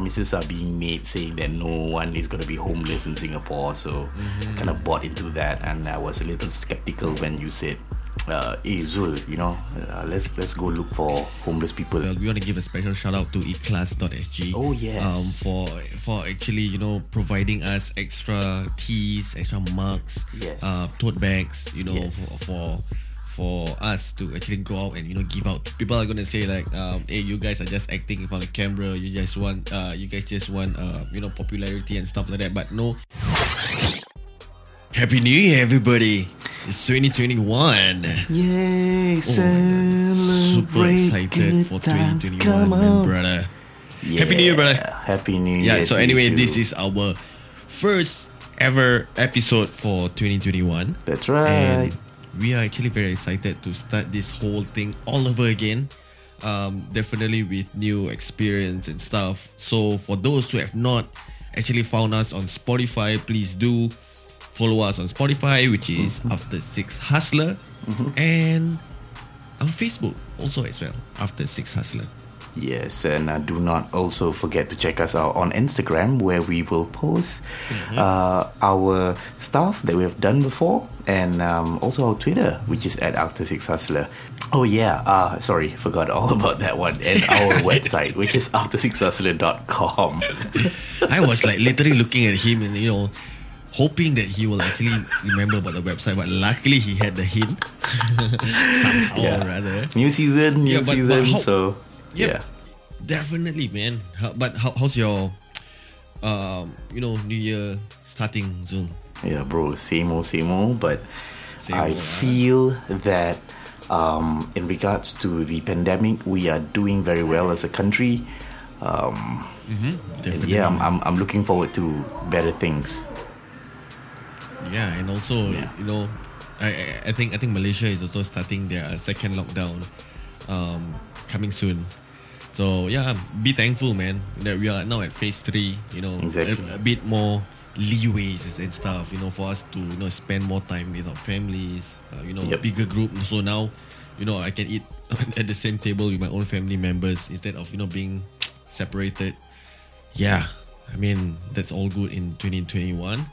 promises are being made saying that no one is going to be homeless in Singapore. So Mm-hmm. kind of bought into that, and I was a little skeptical when you said, uh, "Hey Zul, you know, uh, let's let's go look for homeless people." Well, we want to give a special shout out to ikhlas.sg. Oh, yes. Um, for for actually you know providing us extra teas, extra mugs, Yes. uh, tote bags. You know Yes. for, for for us to actually go out and you know give out. People are gonna say like, um, hey, you guys are just acting in front of camera. You just want, uh, you guys just want, uh, you know, popularity and stuff like that. But no. Happy New Year, everybody! It's 2021. Yay! Oh, super excited for 2021, man, brother. Happy New Year, brother. Happy New Year. Yeah, so anyway, this is our first ever episode for 2021. That's right. And we are actually very excited to start this whole thing all over again. Um, definitely with new experience and stuff. So for those who have not actually found us on Spotify, please do follow us on Spotify, which is After Six Hustler, and on Facebook also as well, After Six Hustler. Yes, and uh, do not also forget to check us out on Instagram where we will post Mm-hmm. uh, our stuff that we have done before and um, also our Twitter, which is at After Six Hustler. Oh, yeah, uh, sorry, forgot all about that one. And our website, which is aftersixhustler.com. I was like literally looking at him and you know hoping that he will actually remember about the website, but luckily he had the hint somehow or rather. New season, new Yeah, but- season, but how- so Yep, yeah. definitely, man. How, but how, how's your, um, you know, New Year starting soon? Yeah, bro, same old, same old. But Same I old, ah. feel that um, in regards to the pandemic, we are doing very well as a country. Um, Definitely. yeah, I'm, I'm, I'm looking forward to better things. Yeah, and also Yeah. you know, I, I I think I think Malaysia is also starting their second lockdown, um, coming soon. So yeah, be thankful, man, that we are now at phase three. You know, Exactly. a, a bit more leeways and stuff. You know, for us to you know spend more time with our families. Uh, you know, Yep. bigger group. So now, you know, I can eat at the same table with my own family members instead of you know being separated. Yeah, I mean that's all good in 2021.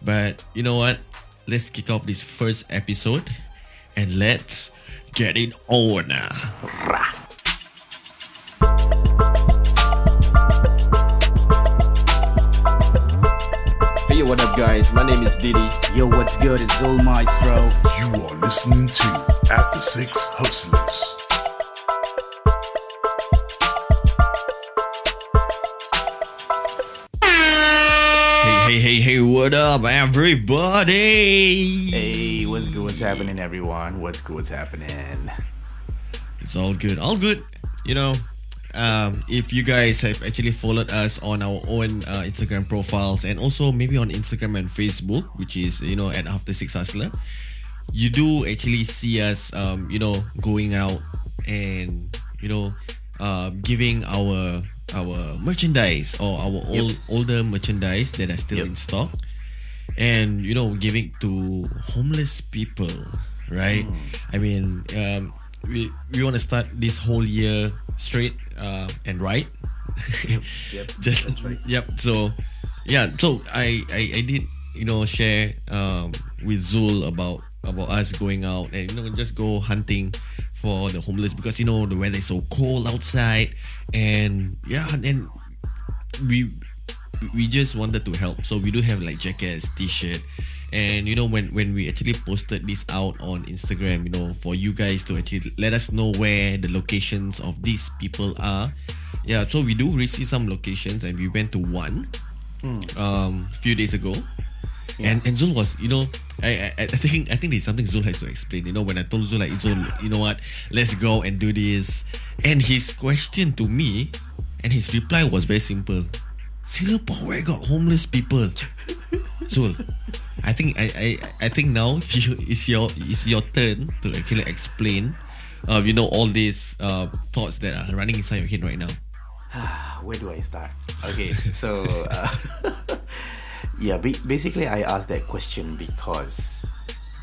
But you know what? Let's kick off this first episode and let's get it on. What up, guys? My name is Diddy. Yo, what's good? It's Zul Maestro. You are listening to After Six Hustlers. Hey, hey, hey, hey, what up, everybody? Hey, what's good? What's happening, everyone? What's good? What's happening? It's all good, all good. You know, um, if you guys have actually followed us on our own uh, Instagram profiles and also maybe on Instagram and Facebook, which is you know at After Six Hustler, you do actually see us, um, you know, going out and you know, uh, giving our our merchandise or our old, older merchandise that are still Yep. in stock, and you know, giving to homeless people, right? I mean, um, we we want to start this whole year straight uh, and right. yep. Just yep. So yeah. So I, I I did you know share um with Zul about about us going out and you know just go hunting for the homeless because you know the weather is so cold outside and yeah and we we just wanted to help so we do have like jackets t-shirt and you know when when we actually posted this out on instagram you know for you guys to actually let us know where the locations of these people are yeah so we do receive some locations and we went to one um a few days ago and and Zul was, you know, I, I I think I think there's something Zul has to explain. You know, when I told Zul like Zul, you know what, let's go and do this. And his question to me, and his reply was very simple. Singapore, where got homeless people? Zul, I think I, I, I think now you, it's your it's your turn to actually explain, uh, you know, all these uh, thoughts that are running inside your head right now. Where do I start? Okay, so uh, yeah, basically, I asked that question because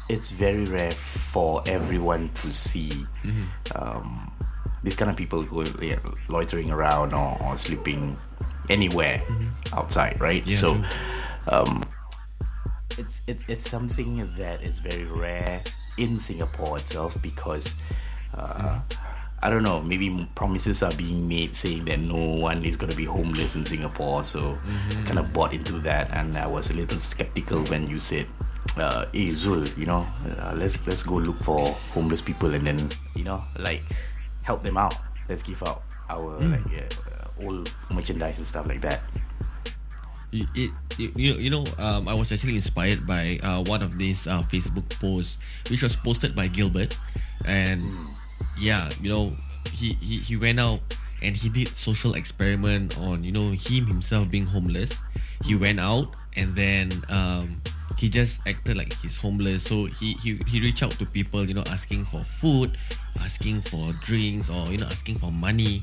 it's very rare for everyone to see um, these kind of people who are yeah, loitering around or, or sleeping anywhere outside, right? Yeah, so, um, it's it, it's something that is very rare in Singapore itself because uh, I don't know maybe promises are being made saying that no one is going to be homeless in Singapore. So kind of bought into that and I was a little skeptical when you said uh, hey Zul you know uh, let's let's go look for homeless people and then you know like help them out. Let's give out our like uh, old merchandise and stuff like that it, it, you, you know um, I was actually inspired by uh, one of these uh, Facebook posts which was posted by Gilbert. And yeah you know he, he he went out and he did social experiment on you know him himself being homeless. He went out and then um, he just acted like he's homeless. So he, he he reached out to people you know asking for food asking for drinks or you know asking for money.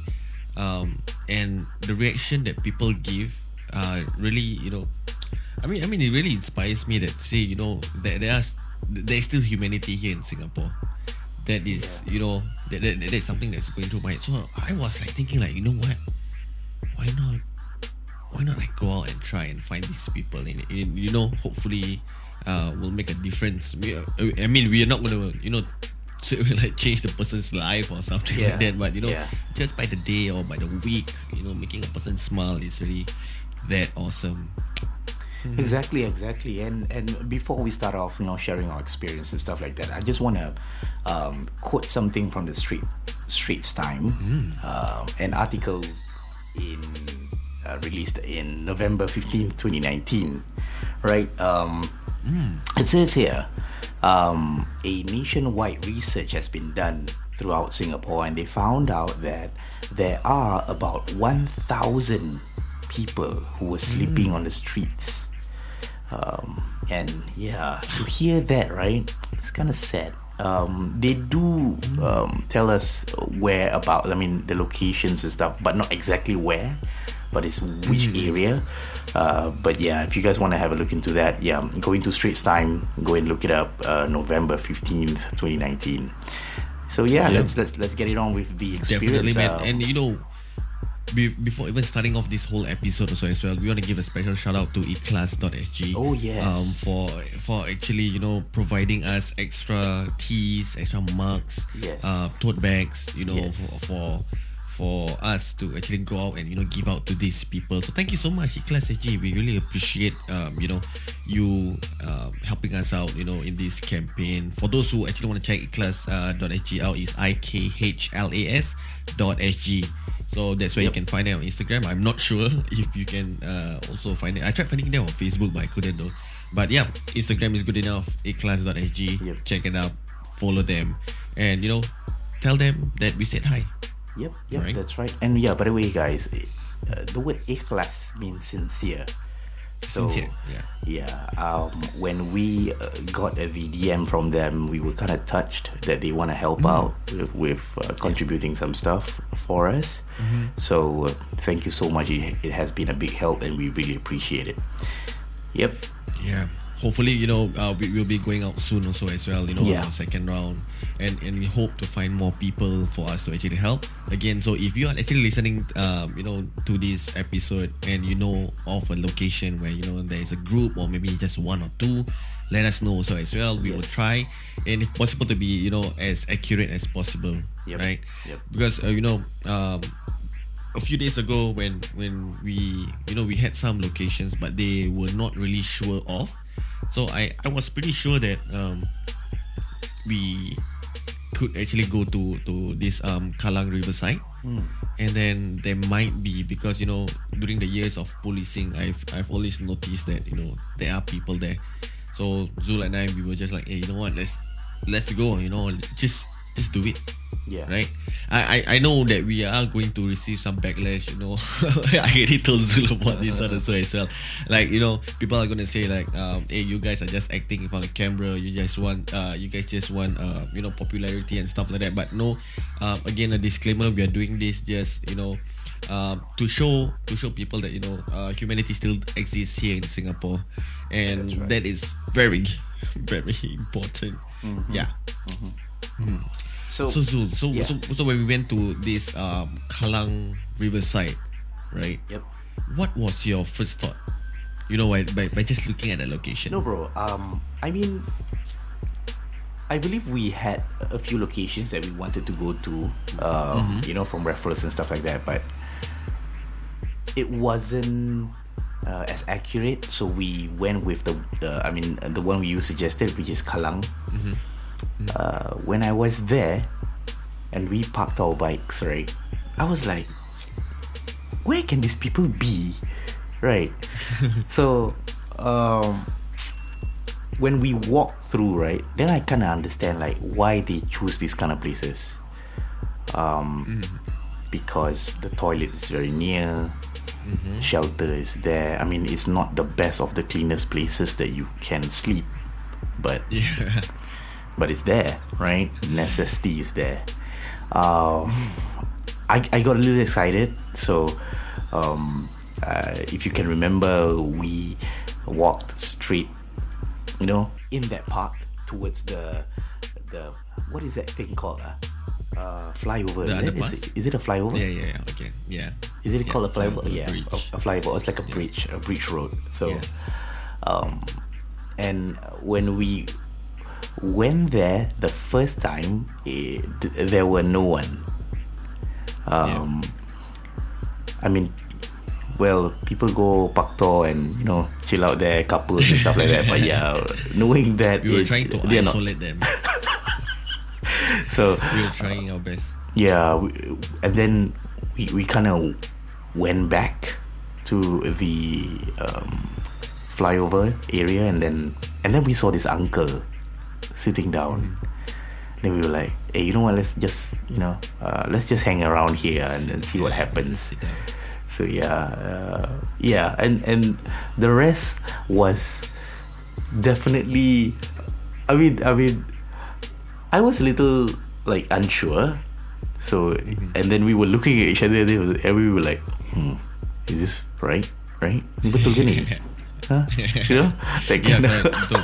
Um, and the reaction that people give uh, really you know I mean I mean it really inspires me that say you know that there are there is still humanity here in Singapore. That is you know that, that, that is something that's going through my head so I was like thinking like you know what? Why not why not I go out and try and find these people and, and you know hopefully uh will make a difference. We are- I mean we are not gonna you know like change the person's life or something Yeah. like that but you know Yeah. just by the day or by the week you know making a person smile is really that awesome Exactly, exactly. And and before we start off, you know, sharing our experience and stuff like that, I just want to um, quote something from the Street Straits Time, um, an article in uh, released in November fifteenth, twenty nineteen. Right. Um, It says here, um, a nationwide research has been done throughout Singapore, and they found out that there are about one thousand people who were sleeping on the streets. Um, and yeah, to hear that, right, it's kind of sad. Um, they do um, tell us where about, I mean, the locations and stuff, but not exactly where, but it's which area. Uh, but yeah, if you guys want to have a look into that, yeah, go into Straits Time, go and look it up. Uh, November fifteenth, twenty nineteen. So yeah, Yeah. let's let's let's get it on with the Definitely, experience. man. um, and you know, be, before even starting off this whole episode also as well, we want to give a special shout out to ikhlas.sg. Oh, yes. Um, for for actually you know providing us extra teas, extra mugs, Yes. uh, tote bags, you know, Yes. for, for for us to actually go out and you know give out to these people. So thank you so much, Ikhlas SG. We really appreciate um, you know you um, helping us out. You know in this campaign. For those who actually want to check Ikhlas.sg out, is i k h l a s dot sg. So that's where Yep. you can find it on Instagram. I'm not sure if you can uh, also find it. I tried finding them on Facebook, but I couldn't though. But yeah, Instagram is good enough. Ikhlas.sg. Yep. Check it out. Follow them, and you know, tell them that we said hi. Yep, yep, Right. that's right. And yeah, by the way, guys, uh, the word ikhlas means sincere. So, Sincere, yeah. Yeah. Um, when we uh, got a VDM from them, we were kind of touched that they want to help out with, with uh, contributing some stuff for us. So, uh, thank you so much. It, it has been a big help, and we really appreciate it. Yep. Yeah. Hopefully, you know, uh, we will be going out soon also as well, you know, Yeah. on second round. And and we hope to find more people for us to actually help. Again, so if you are actually listening, um, you know, to this episode and you know of a location where, you know, there is a group or maybe just one or two, let us know also as well. We will try and if possible to be, you know, as accurate as possible. Yep. Right? Yep. Because, uh, you know, um, a few days ago when when we you know we had some locations but they were not really sure of so i i was pretty sure that um we could actually go to to this um Kallang riverside. And then there might be because you know during the years of policing i've i've always noticed that you know there are people there. So zul and i we were just like hey you know what? Let's let's go you know just just do it Yeah. right? I, I I know that we are going to receive some backlash. You know, I already told Zul about this one also as well. Like you know, people are gonna say like, um, hey, you guys are just acting in front of camera. You just want, uh, you guys just want, uh, you know, popularity and stuff like that. But no, um, again, a disclaimer: we are doing this just you know. Um, to show to show people that you know uh, humanity still exists here in Singapore, and right. that is very very important. Yeah. So, So Zul, so, Yeah. so so when we went to this um Kallang Riverside, right? Yep. what was your first thought? You know, by, by, by just looking at the location. No, bro. Um, I mean, I believe we had a few locations that we wanted to go to. Um, you know, from referrals and stuff like that, but it wasn't uh, as accurate. So we went with the, the I mean, the one we you suggested, which is Kallang. Uh, when I was there, and we parked our bikes, right? I was like, where can these people be? Right. so, um, when we walk through, right, then I kind of understand like why they choose these kind of places. Um, because the toilet is very near, shelter is there. I mean, it's not the best of the cleanest places that you can sleep, but Yeah. But it's there, right? Necessity is there. Um, I, I got a little excited. So, um, uh, if you can remember, we walked straight, you know, in that park towards the the what is that thing called? Uh, uh, flyover. The is, it, is, it, is it a flyover? Yeah, yeah, yeah. Okay. Yeah. Is it Yeah, called a flyover? flyover, yeah, a, a flyover. It's like a Yeah. bridge, a bridge road. So, Yeah. um, and when we went there the first time, it, there were no one. Um, I mean, well, people go paktor and you know chill out there, couples and stuff like that. But yeah, knowing that We were trying to they're not. isolate them. So we were trying our best. yeah we, and then we, we kind of went back to the um, flyover area and then and then we saw this uncle sitting down. Then we were like hey you know what? Let's just you know uh, let's just hang around here and, and see what happens. So yeah uh, yeah and and the rest was definitely i mean i mean i was a little like unsure. So and then we were looking at each other and we were like hmm is this right? Right? Betul ke ni? Huh? you know? That Yeah, of betul.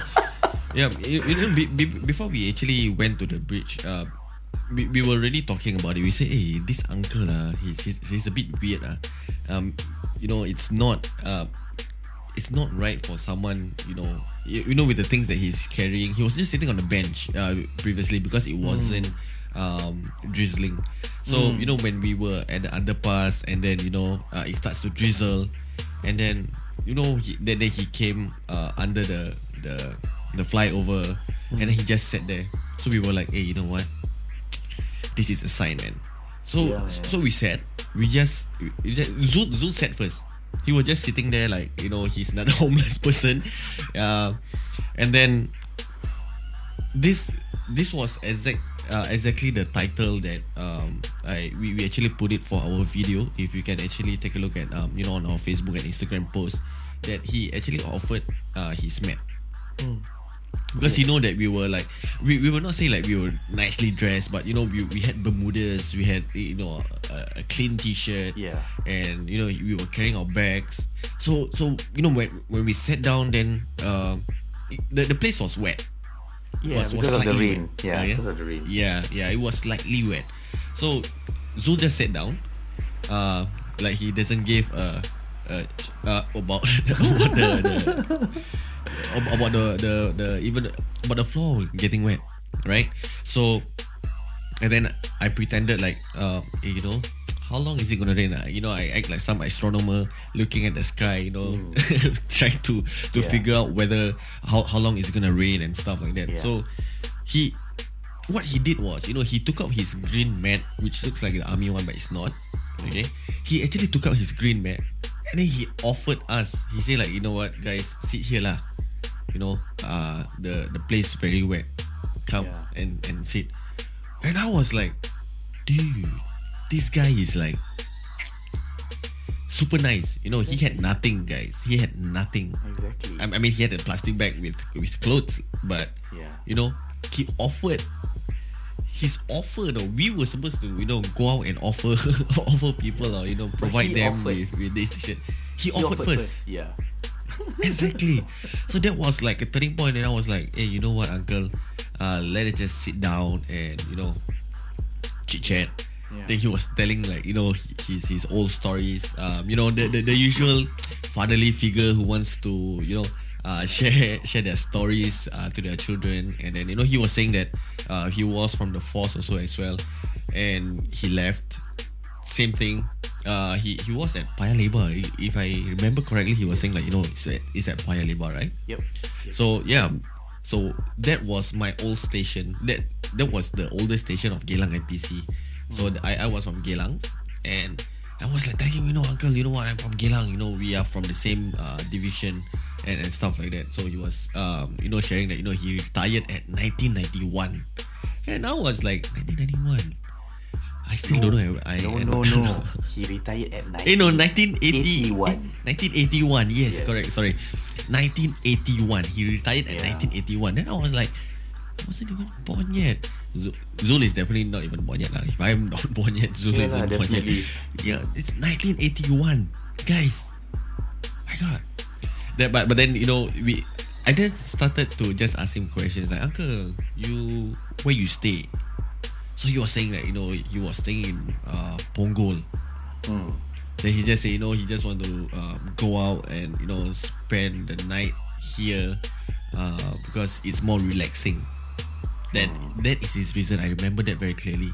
Yeah, you, you know, be, be, before we actually went to the bridge, uh, we, we were already talking about it. We say, hey, this uncle, uh, he's, he's, he's a bit weird. Uh. Um, you know, it's not, uh, it's not right for someone, you know, you, you know, with the things that he's carrying. He was just sitting on the bench uh, previously because it wasn't um, drizzling. So, you know, when we were at the underpass and then, you know, uh, it starts to drizzle and then, you know, he, then, then he came uh, under the, the, the flyover and then he just sat there. So we were like, hey, you know what? This is a sign, man. So, Yeah, man. so we said, we just, we just Zul, Zul said first. He was just sitting there like, you know, he's not a homeless person. Uh, and then this this was exact uh, exactly the title that um I we, we actually put it for our video. If you can actually take a look at um you know on our Facebook and Instagram post that he actually offered uh his map. Because you know that we were like we, we were not saying like we were nicely dressed, but you know we, we had Bermudas, we had you know a, a clean T-shirt, Yeah. and you know we were carrying our bags. So so you know when when we sat down, then um, the the place was wet. yeah was- was because of the rain yeah Oh, yeah? because of the rain Yeah, yeah, it was slightly wet. So Zul just sat down, uh, like he doesn't give a, a uh, about about the, the about the, the the even about the floor getting wet, right? So, and then I pretended like, uh, eh, you know, how long is it gonna rain? Uh, you know, I act like some astronomer looking at the sky, you know, trying to to Mm. Yeah. figure out whether how how long is it gonna rain and stuff like that. Yeah. So, he. What he did was, you know, he took out his green mat, which looks like the army one, but it's not. Okay, he actually took out his green mat, and then he offered us. He said, like, you know what, guys, sit here lah you know, uh, the the place very wet. Come Yeah. and and sit. And I was like, dude, this guy is like super nice. You know, he had nothing, guys. He had nothing. exactly I, I mean, he had a plastic bag with with clothes, but Yeah. you know, he offered. His offer though, we were supposed to you know go out and offer offer people or you know provide them offered. with, with this t-shirt. He, He offered, first yeah exactly. So that was like a turning point, and I was like, "Hey, you know what, Uncle? Uh, let us just sit down and you know chit chat." Then he was telling like you know his his old stories. Um, you know the, the the usual fatherly figure who wants to you know uh, share share their stories uh, to their children. And then you know he was saying that uh, he was from the force also as well, and he left. Same thing. Uh, he he was at Paya Lebar. If I remember correctly, he was saying like you know it's at, it's at Paya Lebar, right? Yep. So yeah, so that was my old station. That that was the oldest station of Geylang NPC. So th- I I was from Geylang, and I was like telling him, you know, uncle, you know what? I'm from Geylang. You know, we are from the same uh, division and, and stuff like that. So he was um you know sharing that you know he retired at 1991, and I was like 1991. I still don't know. I, No, I no, no. he retired at 19. Eh no, 1980. 81. 1981. Yes, Yes. correct. Sorry. 1981. He retired at Yeah. 1981. Then I was like, I wasn't even born yet. Zul, Zul is definitely not even born yet. Lah. If I'm not born yet, Zul Yeah isn't lah, born yet. Yeah, it's 1981. Guys. My God. That, but but then you know we I then started to just ask him questions like Uncle, you where you stay? So he was saying that you know he was staying in uh, Punggol. Then he just say, you know, he just want to um, go out and you know spend the night here uh, because it's more relaxing. That that is his reason. I remember that very clearly.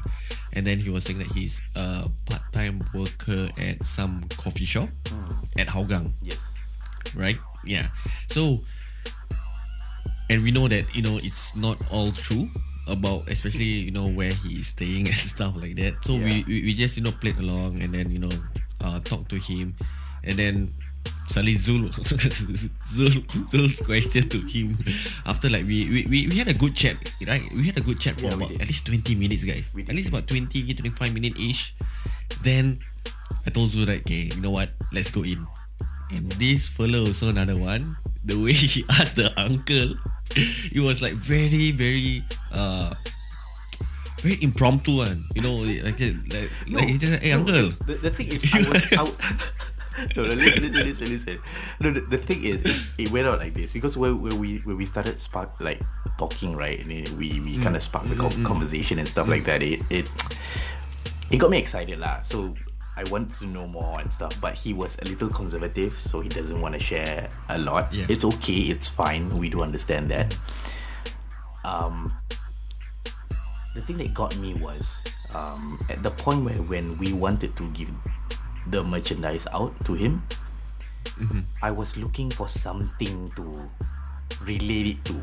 And then he was saying that he's a part-time worker at some coffee shop at Hougang, Yes. right? Yeah. So, and we know that you know it's not all true about especially you know where he is staying and stuff like that. So we, we we just you know played along and then you know uh, talked to him, and then suddenly Zul Zul Zul's question to him. After like we, we, we, we had a good chat right? We had a good chat for Yeah, about at least 20 minutes guys. At least about 20 25 minutes ish then I told Zul like okay you know what? Let's go in. And this fellow also another one. The way he asked the uncle it was like very very uh very impromptu one. You know like like, like he just hey no, uncle. The, the thing is, I was out. No, no, listen, listen, listen, listen. No, the, the thing is, is, it went out like this because when, when we when we started spark like talking, right, and we we kind of sparked the con- conversation and stuff like that. It it it got me excited lah. So I wanted to know more and stuff, but he was a little conservative, so he doesn't want to share a lot. Yeah. It's okay, it's fine. We do understand that. Um, the thing that got me was um, at the point where when we wanted to give the merchandise out to him, I was looking for something to relate it to.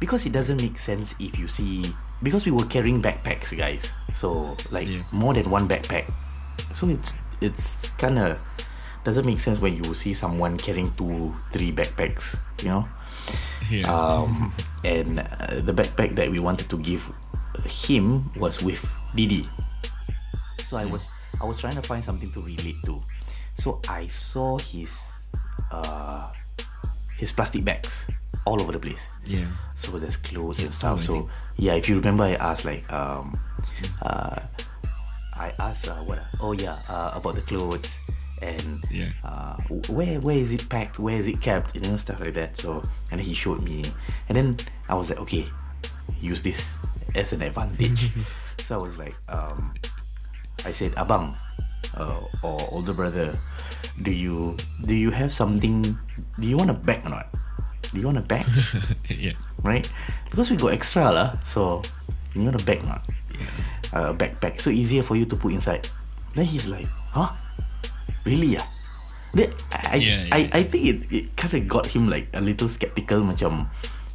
Because it doesn't make sense if you see because we were carrying backpacks, guys. So like Yeah. more than one backpack. So it's it's kind of doesn't make sense when you see someone carrying two, three backpacks. You know. yeah. Um, and uh, the backpack that we wanted to give him was with Didi. So I was I was trying to find something to relate to. So I saw his uh, his plastic bags all over the place. yeah So there's clothes and stuff. So yeah, if you remember, I asked like um, uh, I asked uh, what? Oh yeah, uh, about the clothes and Yeah. uh, where where is it packed? Where is it kept? You know stuff like that. So and he showed me, and then I was like, okay, use this as an advantage. so I was like, um, I said, abang, uh, or older brother, do you do you have something? Do you want a bag or not? Do you want a bag? yeah right? Because we got extra lah. So you want a bag not? Uh, a backpack. So easier for you to put inside. Then he's like, huh? Really ah? Then I, Yeah, I, yeah. I think it, it kind of got him like a little skeptical macam,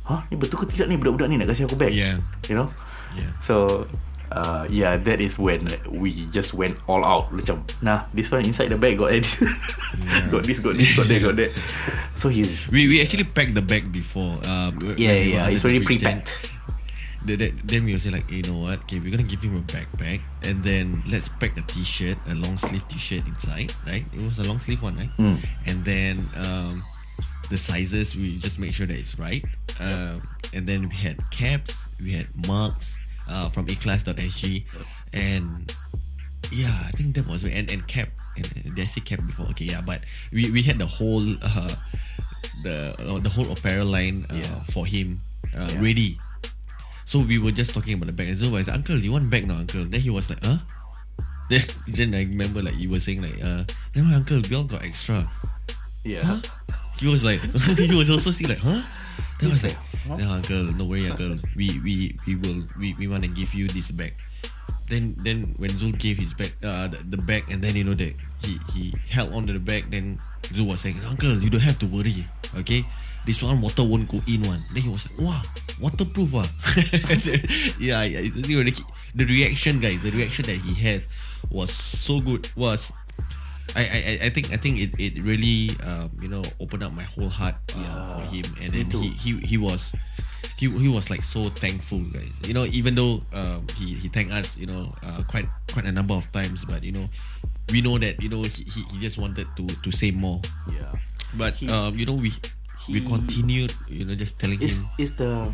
huh? Ni betul ke tidak ni budak-budak ni nak kasih aku bag? Yeah. You know? yeah So uh, yeah, that is when we just went all out. Macam, nah, this one inside the bag got this, got this, got this, got that, got that. So he's We, we actually packed the bag before. Um, when yeah, we yeah, it's already pre-packed. Then, then, then we will say like, hey, you know what? Okay, we're gonna give him a backpack, and then let's pack a t-shirt, a long sleeve t-shirt inside, right? It was a long sleeve one, right? Mm. And then um, the sizes we just make sure that it's right. Um, and then we had caps, we had mugs uh, from ikhlas.sg, and yeah, I think that was and and cap. And uh, did say cap before? Okay, yeah, but we, we had the whole uh, the uh, the whole apparel line uh, Yeah. for him uh, Yeah. ready. So we were just talking about the bag, and Zul was like, "Uncle, you want bag now, Uncle?" Then he was like, "Huh?" Then, then I remember like you were saying like, "Uh, no, Uncle, we all got extra." Yeah. He was like, he was also saying like, "Huh?" Then I was like, "No, Uncle, no worry, Uncle. We we we will we, we want to give you this bag." Then then when Zul gave his bag, uh, the, the bag, and then you know that he he held onto the bag, then Zul was saying, "Uncle, you don't have to worry, okay." This one water won't go in one. Then he was like, "Wow, waterproof ah." yeah, yeah. You know, the, the reaction, guys, the reaction that he had was so good. Was I, I, I- think I think it, it really um, you know opened up my whole heart uh, for him and then he, he he was he, he was like so thankful guys you know even though um, he, he thanked us you know uh, quite quite a number of times but you know we know that you know he, he, he just wanted to to say more Yeah. but He- um, you know we we continued you know just telling Is him is the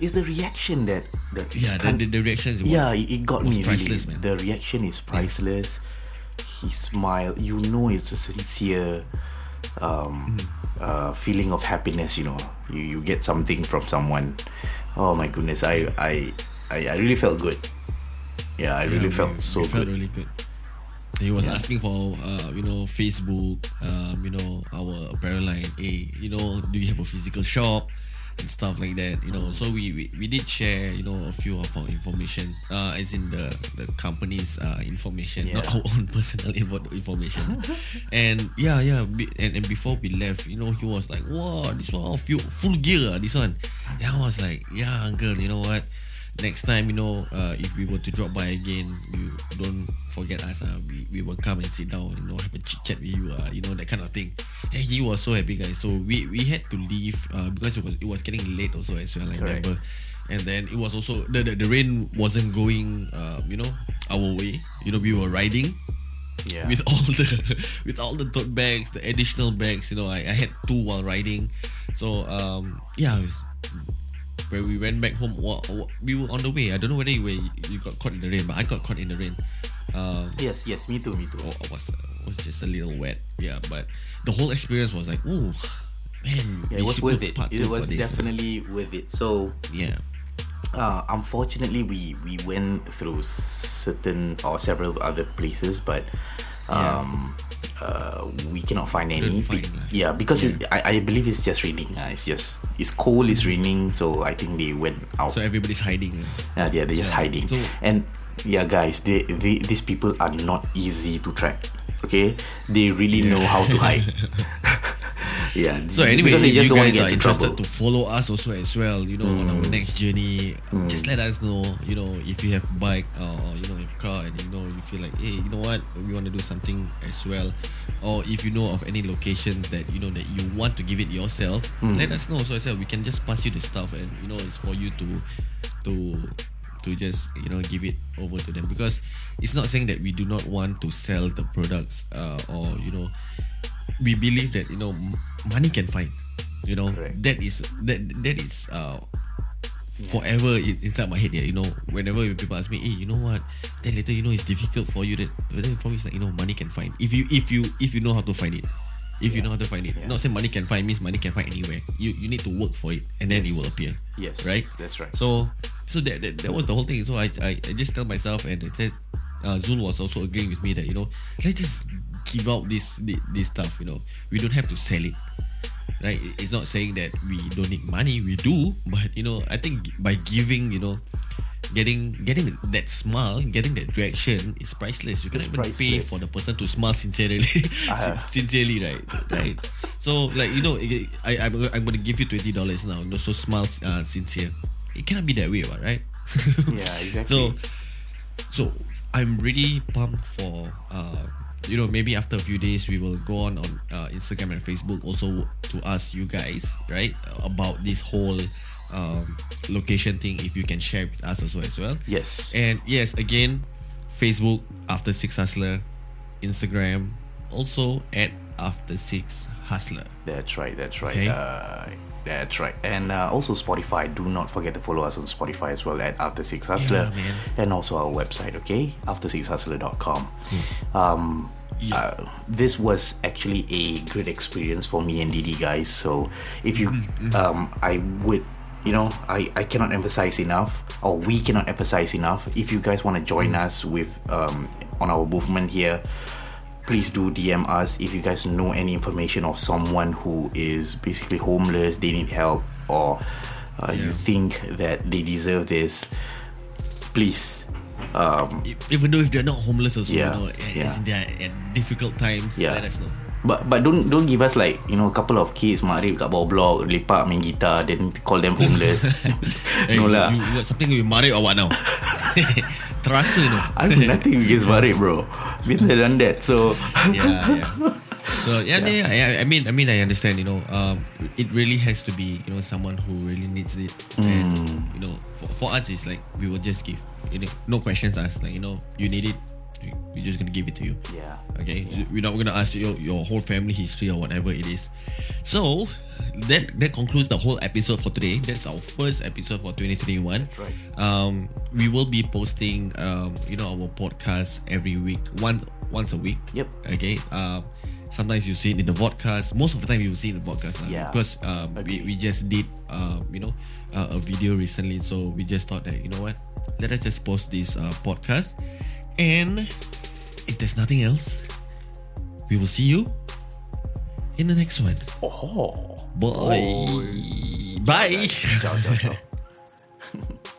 is the reaction that that yeah the, the, the reactions yeah it, got me priceless, really. man. The reaction is priceless. He smiled. You know, it's a sincere um, Mm. uh, feeling of happiness. You know, you you get something from someone. Oh my goodness, I I I, I really felt good. Yeah, I really Yeah, felt we- so we felt good. really good. He was Yeah. asking for, uh, you know, Facebook, um, you know, our apparel line. Hey, you know, do you have a physical shop and stuff like that? You know, so we, we, we did share, you know, a few of our information, uh, as in the the company's uh, information, not Yeah. our own personal info- information. and yeah, yeah, be- and, and before we left, you know, he was like, "Wow, this one all full, full gear, ah, this one." And I was like, "Yeah, uncle, you know what?" Next time, you know, uh, if we were to drop by again, you don't forget us. Uh, we, we will come and sit down, you know, have a chit chat with you, uh, you know, that kind of thing. And he was so happy, guys. So we, we had to leave uh, because it was it was getting late also as well. I Correct. remember. And then it was also the, the, the rain wasn't going, uh, you know, our way. You know, we were riding Yeah. with all the with all the tote bags, the additional bags. You know, I, I had two while riding. So um, yeah, where we went back home, we were on the way. I don't know whether you, were, you got caught in the rain, but I got caught in the rain. Um, yes, yes, me too, me too. wa- was was just a little wet. Yeah, but the whole experience was like, oh man, Yeah, it was worth it. It was this. definitely worth it. So yeah. uh, unfortunately we we went through certain or several other places but um uh, we cannot find any find, Be- yeah because It, I, I believe it's just raining uh, it's just it's cold it's raining so I think they went out. So everybody's hiding. uh, yeah they're just Yeah. hiding. So- and yeah guys they, they these people are not easy to track okay? They really know how to hide yeah. So anyway, if you guys are interested trouble. to follow us also as well, you know, on our next journey, just let us know. You know, if you have bike or you know, if car, and you know, you feel like, hey, you know what, we want to do something as well, or if you know of any locations that you know that you want to give it yourself, let us know. So as well, we can just pass you the stuff, and you know, it's for you to to to just you know give it over to them. Because it's not saying that we do not want to sell the products uh, or you know we believe that you know money can find you know. Correct. that is that that is uh forever inside my head yeah you know. Whenever people ask me hey you know what? Then later you know it's difficult for you that then for me it's like you know money can find if you if you if you know how to find it. If you know how to find it. Yeah. not saying money can find means money can find anywhere. You you need to work for it and then it will appear. Yes. Right? That's right. So so that, that that was the whole thing. So I I, I just tell myself and I said uh, Zul was also agreeing with me that you know let's just give out this thi- this stuff. You know we don't have to sell it. Right? It's not saying that we don't need money. We do, but you know I think by giving you know getting getting that smile, getting that reaction is priceless. You can It's even pay for the person to smile sincerely, Ah. sincerely, right? Right. So like you know, I I'm, I'm to give you twenty dollars now. You know, so smile uh, sincere. It cannot be that way, right? yeah exactly So, so I'm really pumped for uh, you know maybe after a few days we will go on on uh, Instagram and Facebook also to ask you guys right about this whole um, location thing if you can share with us also as well. yes And yes, again, Facebook After Six Hustler, Instagram also at After Six Hustler. That's right. That's right. Okay. Uh, that's right. And uh, also Spotify. Do not forget to follow us on Spotify as well at After Six Hustler, man. and also our website. Okay, AfterSixHustler.com. Um, Yeah. uh, this was actually a great experience for me and Didi guys. So if you, Mm-hmm, um, I would you know, I, I cannot emphasize enough, or we cannot emphasize enough. If you guys want to join us with um, on our movement here, please do DM us if you guys know any information of someone who is basically homeless, they need help, or uh, you Yeah. think that they deserve this. Please, um, E- Even though if they're not homeless also, Yeah, you know, yeah. they're at difficult times, Yeah. let us know. But but don't don't give us like you know a couple of kids magrib kat bawah blok lepak main gitar then call them homeless. Hey, no lah. You, you something with Marik or what now? Terasa no. I have nothing against magrib, bro. Been there done that. So yeah, yeah. So yeah, yeah. I, I mean, I mean, I understand. You know, um, it really has to be you know someone who really needs it, and you know, for, for us, it's like we will just give. You know, no questions asked. Like you know, you need it, we're just gonna give it to you. yeah. Okay, we're not gonna ask your your whole family history or whatever it is. So that that concludes the whole episode for today. That's our first episode for 2021. right. Um, we will be posting um, you know, our podcast every week, one once a week. Yep. Okay. Um, sometimes you see it in the podcast. Most of the time you see it in the podcast. Yeah. Because um, we, we just did um, you know, uh, a video recently, so we just thought that you know what, let us just post this uh, podcast, and if there's nothing else, we will see you in the next one. Oh. Bye. Oh. Bye. Ciao, ciao, ciao.